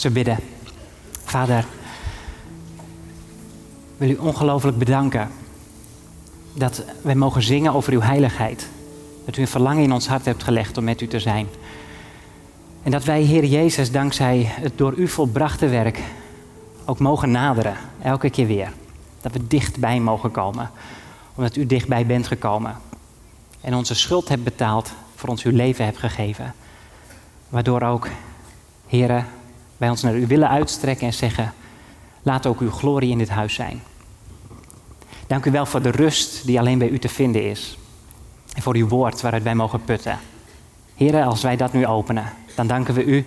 Ze bidden. Vader, wil u ongelooflijk bedanken dat wij mogen zingen over uw heiligheid. Dat u een verlangen in ons hart hebt gelegd om met u te zijn. En dat wij, Heer Jezus, dankzij het door u volbrachte werk ook mogen naderen, elke keer weer. Dat we dichtbij mogen komen, omdat u dichtbij bent gekomen. En onze schuld hebt betaald, voor ons uw leven hebt gegeven. Waardoor ook, Heren, wij ons naar u willen uitstrekken en zeggen, laat ook uw glorie in dit huis zijn. Dank u wel voor de rust die alleen bij u te vinden is. En voor uw woord waaruit wij mogen putten. Heren, als wij dat nu openen, dan danken we u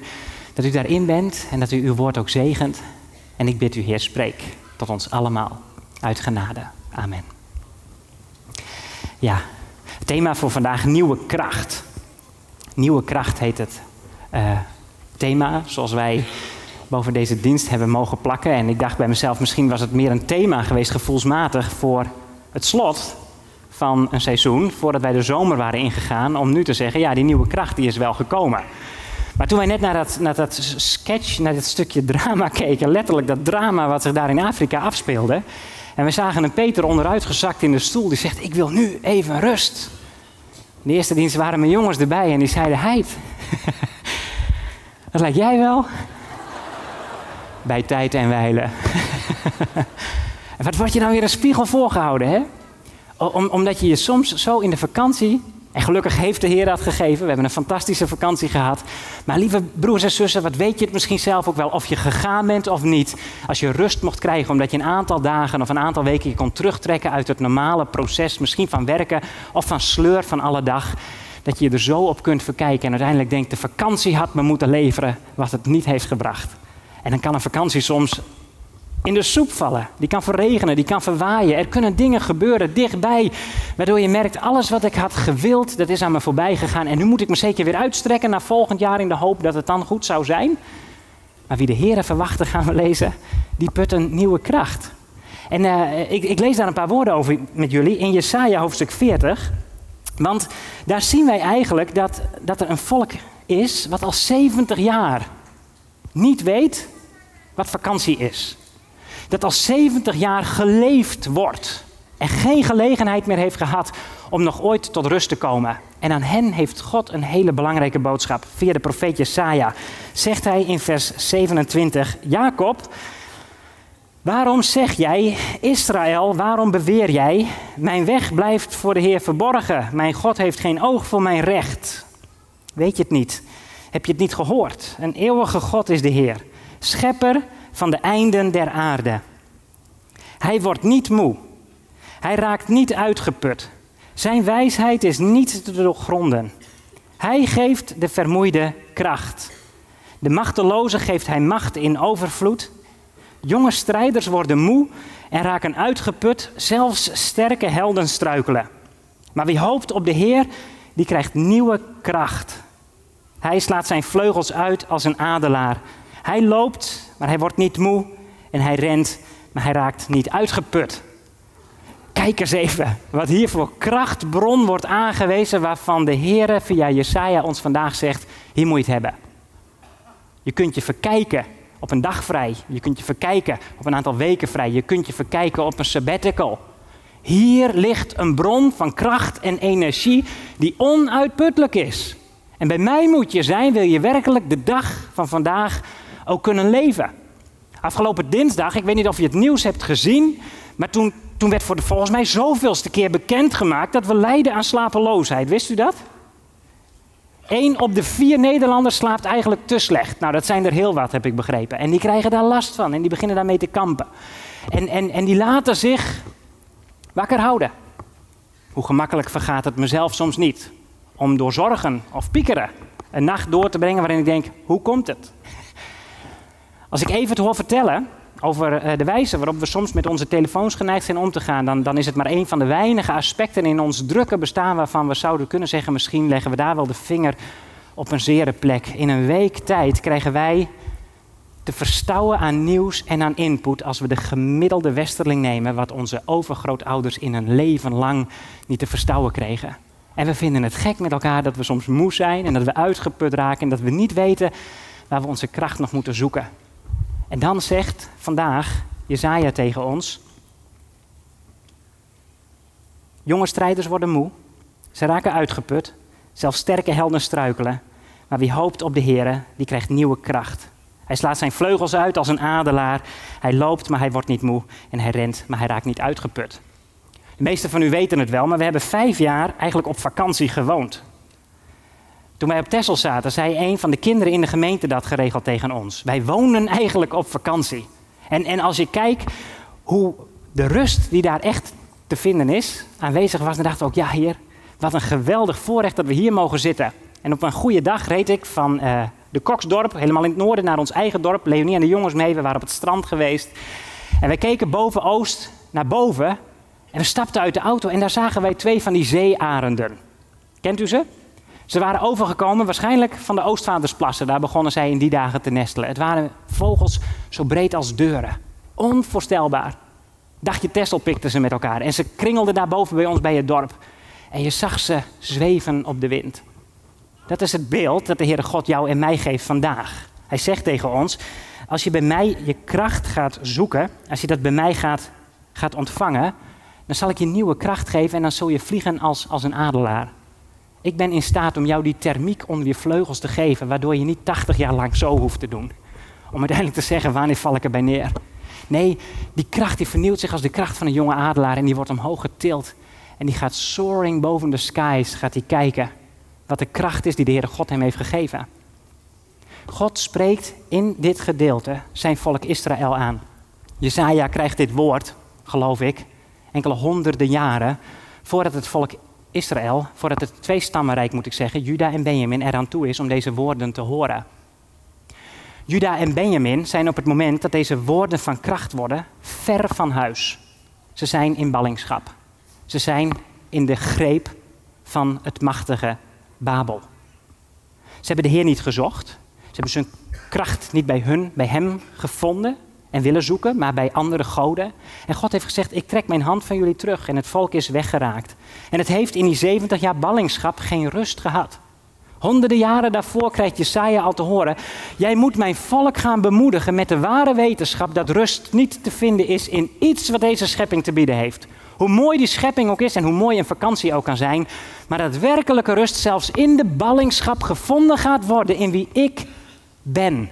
dat u daarin bent en dat u uw woord ook zegent. En ik bid u, Heer, spreek tot ons allemaal uit genade. Amen. Ja, thema voor vandaag, nieuwe kracht. Nieuwe kracht heet het uh, thema, zoals wij boven deze dienst hebben mogen plakken. En ik dacht bij mezelf, misschien was het meer een thema geweest, gevoelsmatig, voor het slot van een seizoen, voordat wij de zomer waren ingegaan, om nu te zeggen, ja, die nieuwe kracht die is wel gekomen. Maar toen wij net naar dat, naar dat sketch, naar dat stukje drama keken, letterlijk dat drama wat zich daar in Afrika afspeelde, en we zagen een Peter onderuit gezakt in de stoel, die zegt, ik wil nu even rust. In de eerste dienst waren mijn jongens erbij en die zeiden, Heid, dat lijkt jij wel? Bij tijd en wijlen. en wat wordt je nou weer een spiegel voorgehouden, hè? Om, omdat je je soms zo in de vakantie en gelukkig heeft de Heer dat gegeven. We hebben een fantastische vakantie gehad. Maar lieve broers en zussen, wat weet je het misschien zelf ook wel of je gegaan bent of niet. Als je rust mocht krijgen omdat je een aantal dagen of een aantal weken je kon terugtrekken uit het normale proces, misschien van werken of van sleur van alle dag. Dat je er zo op kunt verkijken en uiteindelijk denkt, de vakantie had me moeten leveren wat het niet heeft gebracht. En dan kan een vakantie soms in de soep vallen. Die kan verregenen, die kan verwaaien. Er kunnen dingen gebeuren dichtbij, waardoor je merkt, alles wat ik had gewild, dat is aan me voorbij gegaan. En nu moet ik me zeker weer uitstrekken naar volgend jaar in de hoop dat het dan goed zou zijn. Maar wie de Heeren verwachten, gaan we lezen, die put een nieuwe kracht. En uh, ik, ik, lees daar een paar woorden over met jullie in Jesaja hoofdstuk 40. Want daar zien wij eigenlijk dat, dat er een volk is wat al 70 jaar niet weet wat vakantie is dat al 70 jaar geleefd wordt en geen gelegenheid meer heeft gehad om nog ooit tot rust te komen. En aan hen heeft God een hele belangrijke boodschap. Via de profeet Jesaja zegt hij in vers 27, Jacob, waarom zeg jij, Israël, waarom beweer jij, mijn weg blijft voor de Heer verborgen, mijn God heeft geen oog voor mijn recht. Weet je het niet? Heb je het niet gehoord? Een eeuwige God is de Heer, schepper van de einden der aarde. Hij wordt niet moe. Hij raakt niet uitgeput. Zijn wijsheid is niet te doorgronden. Hij geeft de vermoeide kracht. De machteloze geeft hij macht in overvloed. Jonge strijders worden moe en raken uitgeput. Zelfs sterke helden struikelen. Maar wie hoopt op de Heer, die krijgt nieuwe kracht. Hij slaat zijn vleugels uit als een adelaar. Hij loopt, maar hij wordt niet moe. En hij rent, maar hij raakt niet uitgeput. Kijk eens even wat hier voor krachtbron wordt aangewezen, waarvan de Heer via Jesaja ons vandaag zegt: hier moet je het hebben. Je kunt je verkijken op een dag vrij. Je kunt je verkijken op een aantal weken vrij. Je kunt je verkijken op een sabbatical. Hier ligt een bron van kracht en energie die onuitputtelijk is. En bij mij moet je zijn, wil je werkelijk de dag van vandaag ook kunnen leven. Afgelopen dinsdag, ik weet niet of je het nieuws hebt gezien, maar toen, toen werd voor de, volgens mij zoveelste keer bekendgemaakt dat we lijden aan slapeloosheid. Wist u dat? Eén op de vier Nederlanders slaapt eigenlijk te slecht. Nou, dat zijn er heel wat, heb ik begrepen. En die krijgen daar last van en die beginnen daarmee te kampen. En, en, en die laten zich wakker houden. Hoe gemakkelijk vergaat het mezelf soms niet om door zorgen of piekeren een nacht door te brengen waarin ik denk: hoe komt het? Als ik even te hoor vertellen over eh, de wijze waarop we soms met onze telefoons geneigd zijn om te gaan, dan, dan is het maar een van de weinige aspecten in ons drukke bestaan waarvan we zouden kunnen zeggen, misschien leggen we daar wel de vinger op een zere plek. In een week tijd krijgen wij te verstouwen aan nieuws en aan input als we de gemiddelde westerling nemen, wat onze overgrootouders in een leven lang niet te verstouwen kregen. En we vinden het gek met elkaar dat we soms moe zijn en dat we uitgeput raken en dat we niet weten waar we onze kracht nog moeten zoeken. En dan zegt vandaag Jezaja tegen ons: Jonge strijders worden moe, ze raken uitgeput, zelfs sterke helden struikelen. Maar wie hoopt op de Heer, die krijgt nieuwe kracht. Hij slaat zijn vleugels uit als een adelaar. Hij loopt, maar hij wordt niet moe. En hij rent, maar hij raakt niet uitgeput. De meesten van u weten het wel, maar we hebben vijf jaar eigenlijk op vakantie gewoond. Toen wij op Texel zaten, zei een van de kinderen in de gemeente dat geregeld tegen ons. Wij wonen eigenlijk op vakantie. En, en als je kijkt hoe de rust die daar echt te vinden is, aanwezig was, dan dacht ik ook, ja heer, wat een geweldig voorrecht dat we hier mogen zitten. En op een goede dag reed ik van uh, de Koksdorp, helemaal in het noorden, naar ons eigen dorp. Leonie en de jongens mee, we waren op het strand geweest. En wij keken boven Oost naar boven en we stapten uit de auto en daar zagen wij twee van die zeearenden. Kent u ze? Ze waren overgekomen waarschijnlijk van de Oostvaardersplassen. Daar begonnen zij in die dagen te nestelen. Het waren vogels zo breed als deuren. Onvoorstelbaar. Dagje Tessel pikten ze met elkaar. En ze kringelden daarboven bij ons bij het dorp. En je zag ze zweven op de wind. Dat is het beeld dat de Heere God jou en mij geeft vandaag. Hij zegt tegen ons, als je bij mij je kracht gaat zoeken, als je dat bij mij gaat, gaat ontvangen, dan zal ik je nieuwe kracht geven en dan zul je vliegen als, als een adelaar. Ik ben in staat om jou die thermiek onder je vleugels te geven, waardoor je niet 80 jaar lang zo hoeft te doen. Om uiteindelijk te zeggen, wanneer val ik erbij neer? Nee, die kracht die vernieuwt zich als de kracht van een jonge adelaar en die wordt omhoog getild. En die gaat soaring boven de skies, gaat hij kijken wat de kracht is die de Heere God hem heeft gegeven. God spreekt in dit gedeelte zijn volk Israël aan. Jezaja krijgt dit woord, geloof ik, enkele honderden jaren voordat het volk Israël, voordat het tweestammenrijk moet ik zeggen, Juda en Benjamin eraan toe is om deze woorden te horen. Juda en Benjamin zijn op het moment dat deze woorden van kracht worden, ver van huis. Ze zijn in ballingschap. Ze zijn in de greep van het machtige Babel. Ze hebben de Heer niet gezocht. Ze hebben zijn kracht niet bij hun, bij hem gevonden en willen zoeken, maar bij andere goden. En God heeft gezegd: Ik trek mijn hand van jullie terug en het volk is weggeraakt. En het heeft in die 70 jaar ballingschap geen rust gehad. Honderden jaren daarvoor krijgt Jesaja al te horen: Jij moet mijn volk gaan bemoedigen met de ware wetenschap dat rust niet te vinden is in iets wat deze schepping te bieden heeft. Hoe mooi die schepping ook is en hoe mooi een vakantie ook kan zijn, maar dat werkelijke rust zelfs in de ballingschap gevonden gaat worden in wie ik ben.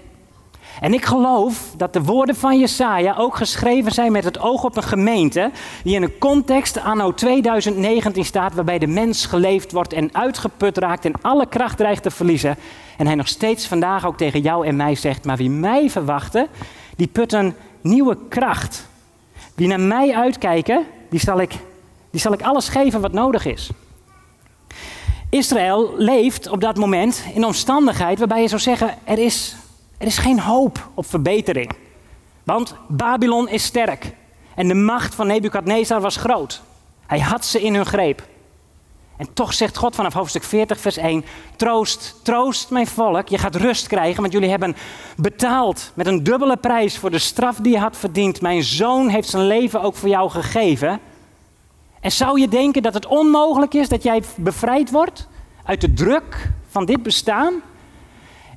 En ik geloof dat de woorden van Jesaja ook geschreven zijn met het oog op een gemeente die in een context anno 2019 staat waarbij de mens geleefd wordt en uitgeput raakt en alle kracht dreigt te verliezen. En hij nog steeds vandaag ook tegen jou en mij zegt, maar wie mij verwachten, die putten nieuwe kracht. Wie naar mij uitkijken, die zal ik, die zal ik alles geven wat nodig is. Israël leeft op dat moment in omstandigheid waarbij je zou zeggen, er is er is geen hoop op verbetering. Want Babylon is sterk. En de macht van Nebukadnezar was groot. Hij had ze in hun greep. En toch zegt God vanaf hoofdstuk 40, vers 1: Troost, troost mijn volk. Je gaat rust krijgen, want jullie hebben betaald met een dubbele prijs voor de straf die je had verdiend. Mijn zoon heeft zijn leven ook voor jou gegeven. En zou je denken dat het onmogelijk is dat jij bevrijd wordt uit de druk van dit bestaan?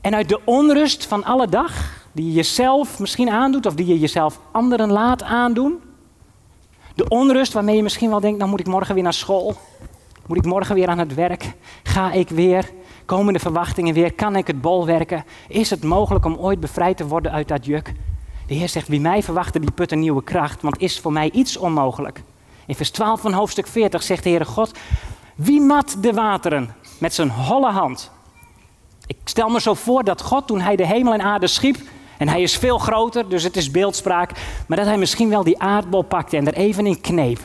En uit de onrust van alle dag, die je jezelf misschien aandoet of die je jezelf anderen laat aandoen. De onrust waarmee je misschien wel denkt, nou moet ik morgen weer naar school. Moet ik morgen weer aan het werk? Ga ik weer? Komen de verwachtingen weer? Kan ik het bol werken? Is het mogelijk om ooit bevrijd te worden uit dat juk? De Heer zegt, wie mij verwachten, die put een nieuwe kracht, want is voor mij iets onmogelijk. In vers 12 van hoofdstuk 40 zegt de Heere God, wie mat de wateren met zijn holle hand? Ik stel me zo voor dat God toen hij de hemel en aarde schiep, en hij is veel groter, dus het is beeldspraak, maar dat hij misschien wel die aardbol pakte en er even in kneep.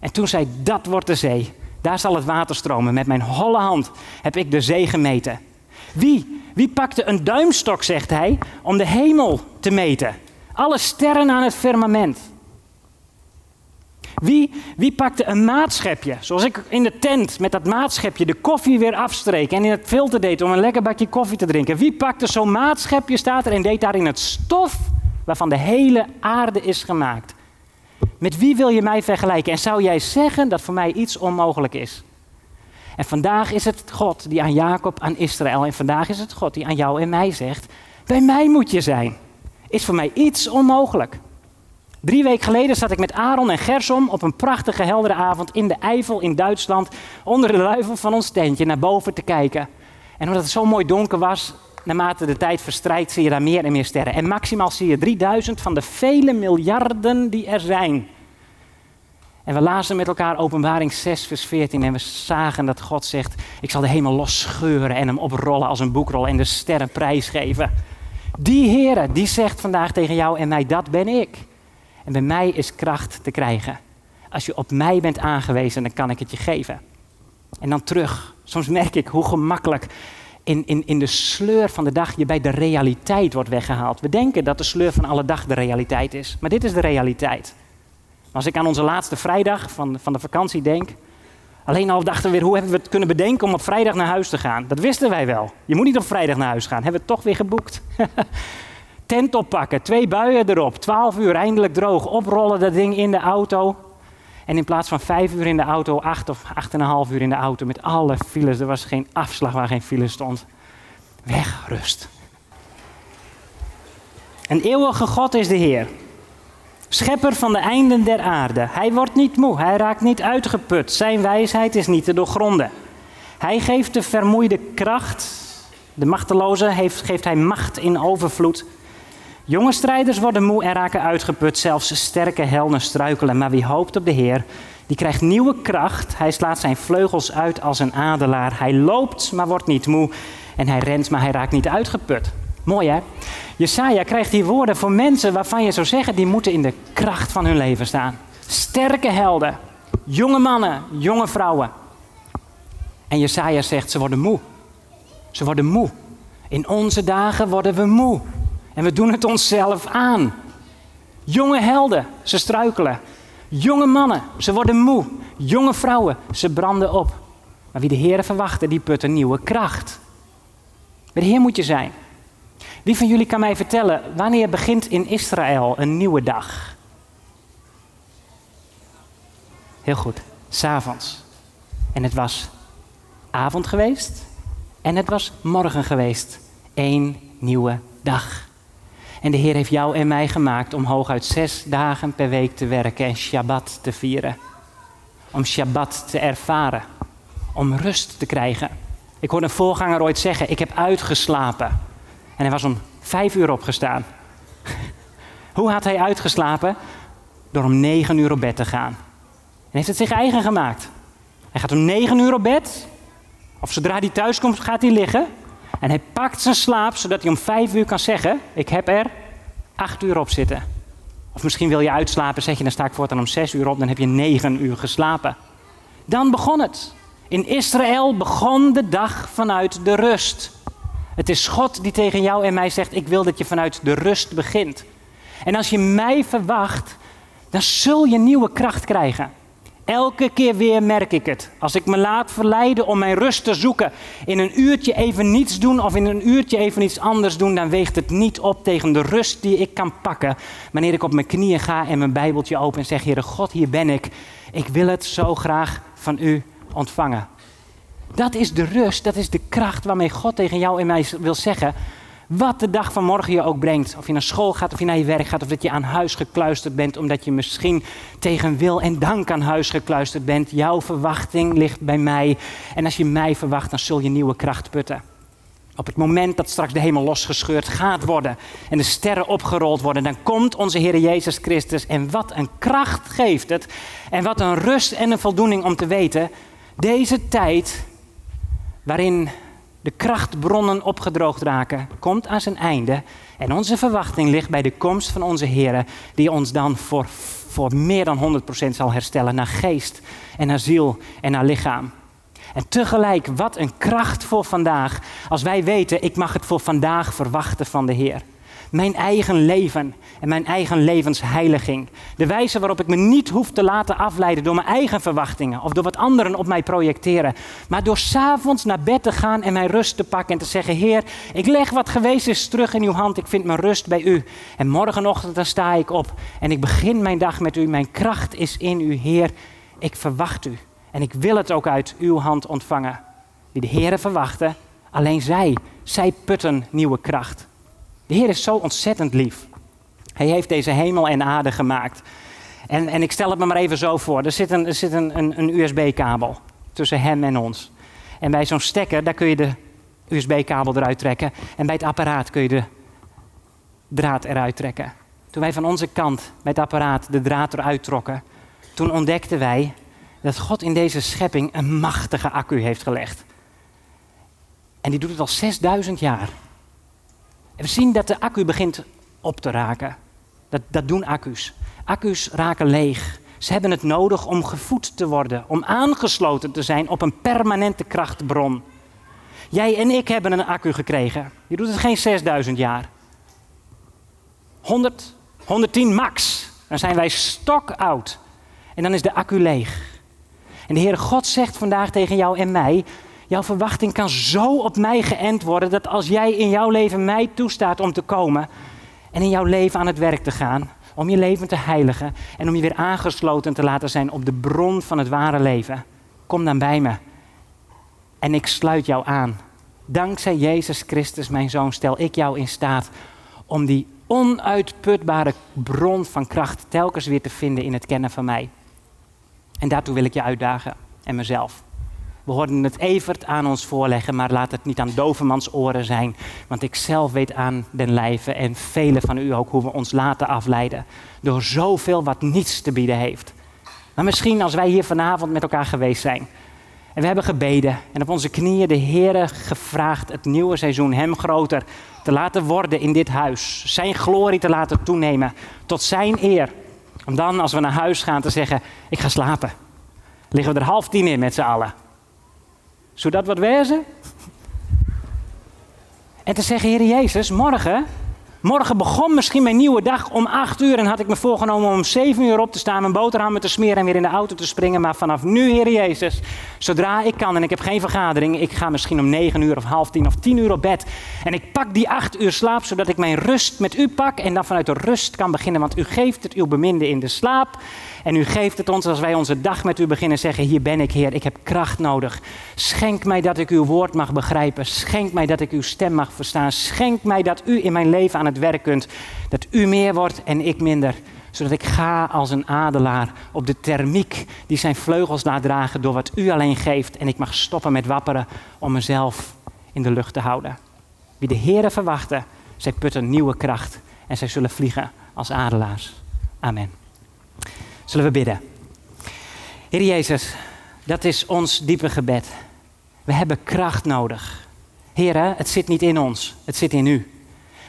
En toen zei, dat wordt de zee. Daar zal het water stromen. Met mijn holle hand heb ik de zee gemeten. Wie? Wie pakte een duimstok, zegt hij, om de hemel te meten? Alle sterren aan het firmament. Wie, wie pakte een maatschepje, zoals ik in de tent met dat maatschepje de koffie weer afstreek en in het filter deed om een lekker bakje koffie te drinken? Wie pakte zo'n maatschepje, staat er, en deed daarin het stof waarvan de hele aarde is gemaakt? Met wie wil je mij vergelijken? En zou jij zeggen dat voor mij iets onmogelijk is? En vandaag is het God die aan Jacob, aan Israël, en vandaag is het God die aan jou en mij zegt: Bij mij moet je zijn. is voor mij iets onmogelijk. Drie weken geleden zat ik met Aaron en Gersom op een prachtige heldere avond in de Eifel in Duitsland. Onder de luifel van ons tentje naar boven te kijken. En omdat het zo mooi donker was, naarmate de tijd verstrijkt, zie je daar meer en meer sterren. En maximaal zie je 3000 van de vele miljarden die er zijn. En we lazen met elkaar Openbaring 6, vers 14 en we zagen dat God zegt: Ik zal de hemel losscheuren en hem oprollen als een boekrol en de sterren prijsgeven. Die Heere, die zegt vandaag tegen jou en mij: Dat ben ik. En bij mij is kracht te krijgen. Als je op mij bent aangewezen, dan kan ik het je geven. En dan terug. Soms merk ik hoe gemakkelijk in, in, in de sleur van de dag je bij de realiteit wordt weggehaald. We denken dat de sleur van alle dag de realiteit is, maar dit is de realiteit. Als ik aan onze laatste vrijdag van, van de vakantie denk, alleen al dachten we weer hoe hebben we het kunnen bedenken om op vrijdag naar huis te gaan. Dat wisten wij wel. Je moet niet op vrijdag naar huis gaan, hebben we het toch weer geboekt. Tent oppakken, twee buien erop, twaalf uur eindelijk droog, oprollen dat ding in de auto. En in plaats van vijf uur in de auto, acht of acht en een half uur in de auto met alle files. Er was geen afslag waar geen file stond. Weg, rust. Een eeuwige God is de Heer. Schepper van de einden der aarde. Hij wordt niet moe, hij raakt niet uitgeput. Zijn wijsheid is niet te doorgronden. Hij geeft de vermoeide kracht. De machteloze heeft, geeft hij macht in overvloed. Jonge strijders worden moe en raken uitgeput. Zelfs sterke helden struikelen. Maar wie hoopt op de Heer, die krijgt nieuwe kracht. Hij slaat zijn vleugels uit als een adelaar. Hij loopt, maar wordt niet moe. En hij rent, maar hij raakt niet uitgeput. Mooi hè? Jesaja krijgt die woorden voor mensen waarvan je zou zeggen, die moeten in de kracht van hun leven staan. Sterke helden, jonge mannen, jonge vrouwen. En Jesaja zegt, ze worden moe. Ze worden moe. In onze dagen worden we moe. En we doen het onszelf aan. Jonge helden, ze struikelen. Jonge mannen, ze worden moe. Jonge vrouwen, ze branden op. Maar wie de Heer verwachten, die putten nieuwe kracht. Bij de Heer moet je zijn. Wie van jullie kan mij vertellen, wanneer begint in Israël een nieuwe dag? Heel goed, s'avonds. En het was avond geweest en het was morgen geweest. Eén nieuwe dag. En de Heer heeft jou en mij gemaakt om hooguit zes dagen per week te werken en Shabbat te vieren. Om Shabbat te ervaren. Om rust te krijgen. Ik hoorde een voorganger ooit zeggen: Ik heb uitgeslapen. En hij was om vijf uur opgestaan. Hoe had hij uitgeslapen? Door om negen uur op bed te gaan. En heeft het zich eigen gemaakt. Hij gaat om negen uur op bed. Of zodra hij thuis komt, gaat hij liggen. En hij pakt zijn slaap, zodat hij om vijf uur kan zeggen: Ik heb er acht uur op zitten. Of misschien wil je uitslapen, zeg je: Dan sta ik voortaan om zes uur op, dan heb je negen uur geslapen. Dan begon het. In Israël begon de dag vanuit de rust. Het is God die tegen jou en mij zegt: Ik wil dat je vanuit de rust begint. En als je mij verwacht, dan zul je nieuwe kracht krijgen. Elke keer weer merk ik het. Als ik me laat verleiden om mijn rust te zoeken, in een uurtje even niets doen of in een uurtje even iets anders doen, dan weegt het niet op tegen de rust die ik kan pakken. Wanneer ik op mijn knieën ga en mijn Bijbeltje open en zeg: Heere God, hier ben ik. Ik wil het zo graag van u ontvangen. Dat is de rust, dat is de kracht waarmee God tegen jou en mij wil zeggen. Wat de dag van morgen je ook brengt. Of je naar school gaat, of je naar je werk gaat, of dat je aan huis gekluisterd bent, omdat je misschien tegen wil en dank aan huis gekluisterd bent. Jouw verwachting ligt bij mij. En als je mij verwacht, dan zul je nieuwe kracht putten. Op het moment dat straks de hemel losgescheurd gaat worden en de sterren opgerold worden, dan komt onze Heer Jezus Christus. En wat een kracht geeft het. En wat een rust en een voldoening om te weten. Deze tijd waarin de krachtbronnen opgedroogd raken, komt aan zijn einde. En onze verwachting ligt bij de komst van onze Heer, die ons dan voor, voor meer dan 100% zal herstellen naar geest en naar ziel en naar lichaam. En tegelijk, wat een kracht voor vandaag, als wij weten, ik mag het voor vandaag verwachten van de Heer mijn eigen leven en mijn eigen levensheiliging. De wijze waarop ik me niet hoef te laten afleiden door mijn eigen verwachtingen of door wat anderen op mij projecteren. Maar door s'avonds naar bed te gaan en mijn rust te pakken en te zeggen: Heer, ik leg wat geweest is terug in uw hand. Ik vind mijn rust bij u. En morgenochtend dan sta ik op en ik begin mijn dag met u. Mijn kracht is in u, Heer. Ik verwacht u. En ik wil het ook uit uw hand ontvangen. Wie de Heeren verwachten, alleen zij, zij putten nieuwe kracht. De Heer is zo ontzettend lief. Hij heeft deze hemel en aarde gemaakt. En, en ik stel het me maar even zo voor. Er zit een, er zit een, een, een USB-kabel tussen hem en ons. En bij zo'n stekker, daar kun je de USB-kabel eruit trekken. En bij het apparaat kun je de draad eruit trekken. Toen wij van onze kant bij het apparaat de draad eruit trokken, toen ontdekten wij dat God in deze schepping een machtige accu heeft gelegd. En die doet het al 6000 jaar. We zien dat de accu begint op te raken. Dat, dat doen accu's. Accu's raken leeg. Ze hebben het nodig om gevoed te worden, om aangesloten te zijn op een permanente krachtbron. Jij en ik hebben een accu gekregen. Die doet het geen 6000 jaar. 100, 110 max. Dan zijn wij stok oud. En dan is de accu leeg. En de Heere God zegt vandaag tegen jou en mij: Jouw verwachting kan zo op mij geënt worden dat als jij in jouw leven mij toestaat om te komen en in jouw leven aan het werk te gaan, om je leven te heiligen en om je weer aangesloten te laten zijn op de bron van het ware leven, kom dan bij me. En ik sluit jou aan. Dankzij Jezus Christus, mijn zoon, stel ik jou in staat om die onuitputbare bron van kracht telkens weer te vinden in het kennen van mij. En daartoe wil ik je uitdagen en mezelf. We hoorden het Evert aan ons voorleggen, maar laat het niet aan dovermans oren zijn. Want ik zelf weet aan den lijve en velen van u ook hoe we ons laten afleiden. Door zoveel wat niets te bieden heeft. Maar misschien als wij hier vanavond met elkaar geweest zijn. En we hebben gebeden en op onze knieën de Heer gevraagd het nieuwe seizoen hem groter te laten worden in dit huis. Zijn glorie te laten toenemen tot zijn eer. Om dan als we naar huis gaan te zeggen, ik ga slapen. Liggen we er half tien in met z'n allen. Zou dat wat wezen? En te zeggen, Heer Jezus, morgen, morgen begon misschien mijn nieuwe dag om acht uur en had ik me voorgenomen om om zeven uur op te staan, mijn boterhammen te smeren en weer in de auto te springen. Maar vanaf nu, Heer Jezus, zodra ik kan en ik heb geen vergadering, ik ga misschien om negen uur of half tien of tien uur op bed. En ik pak die acht uur slaap, zodat ik mijn rust met u pak en dan vanuit de rust kan beginnen. Want u geeft het uw beminde in de slaap. En u geeft het ons als wij onze dag met u beginnen zeggen, hier ben ik Heer, ik heb kracht nodig. Schenk mij dat ik uw woord mag begrijpen. Schenk mij dat ik uw stem mag verstaan. Schenk mij dat u in mijn leven aan het werk kunt. Dat u meer wordt en ik minder. Zodat ik ga als een adelaar op de thermiek die zijn vleugels laat dragen door wat u alleen geeft. En ik mag stoppen met wapperen om mezelf in de lucht te houden. Wie de Heere verwachten, zij putten nieuwe kracht en zij zullen vliegen als adelaars. Amen. Zullen we bidden? Heer Jezus, dat is ons diepe gebed. We hebben kracht nodig. Heer, het zit niet in ons, het zit in u.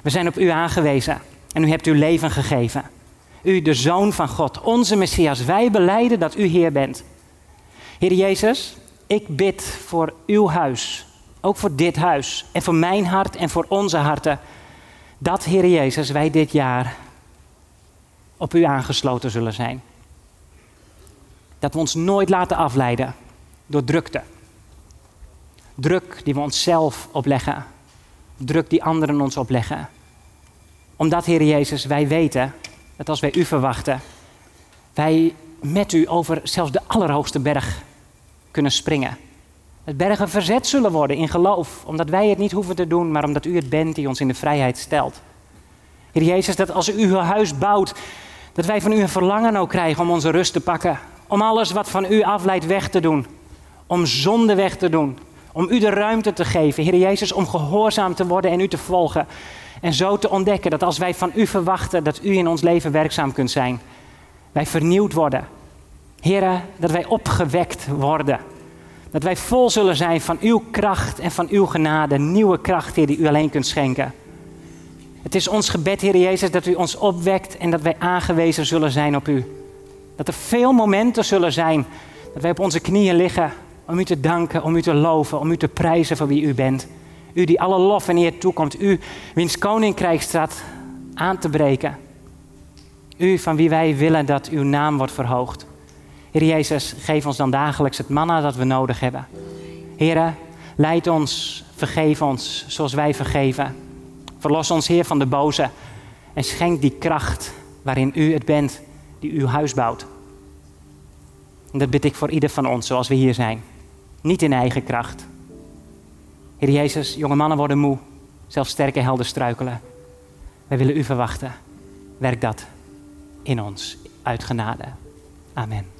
We zijn op u aangewezen en u hebt uw leven gegeven. U, de Zoon van God, onze Messias. Wij beleiden dat u Heer bent. Heer Jezus, ik bid voor uw huis, ook voor dit huis en voor mijn hart en voor onze harten. Dat, Heer Jezus, wij dit jaar op u aangesloten zullen zijn. Dat we ons nooit laten afleiden door drukte. Druk die we onszelf opleggen. Druk die anderen ons opleggen. Omdat, Heer Jezus, wij weten dat als wij u verwachten, wij met u over zelfs de allerhoogste berg kunnen springen. Dat bergen verzet zullen worden in geloof, omdat wij het niet hoeven te doen, maar omdat u het bent die ons in de vrijheid stelt. Heer Jezus, dat als u uw huis bouwt, dat wij van u een verlangen ook krijgen om onze rust te pakken, om alles wat van u afleidt weg te doen. Om zonde weg te doen. Om u de ruimte te geven, Heer Jezus, om gehoorzaam te worden en u te volgen. En zo te ontdekken dat als wij van u verwachten dat u in ons leven werkzaam kunt zijn, wij vernieuwd worden. Heer, dat wij opgewekt worden. Dat wij vol zullen zijn van uw kracht en van uw genade. Nieuwe kracht, Heer, die u alleen kunt schenken. Het is ons gebed, Heer Jezus, dat u ons opwekt en dat wij aangewezen zullen zijn op u. Dat er veel momenten zullen zijn dat wij op onze knieën liggen om u te danken, om u te loven, om u te prijzen voor wie u bent. U die alle lof en eer toekomt. U wiens koninkrijk staat aan te breken. U van wie wij willen dat uw naam wordt verhoogd. Heer Jezus, geef ons dan dagelijks het manna dat we nodig hebben. Heer, leid ons, vergeef ons zoals wij vergeven. Verlos ons, Heer, van de boze. En schenk die kracht waarin u het bent die uw huis bouwt. En dat bid ik voor ieder van ons zoals we hier zijn. Niet in eigen kracht. Heer Jezus, jonge mannen worden moe. Zelfs sterke helden struikelen. Wij willen u verwachten. werk dat in ons uit genade. Amen.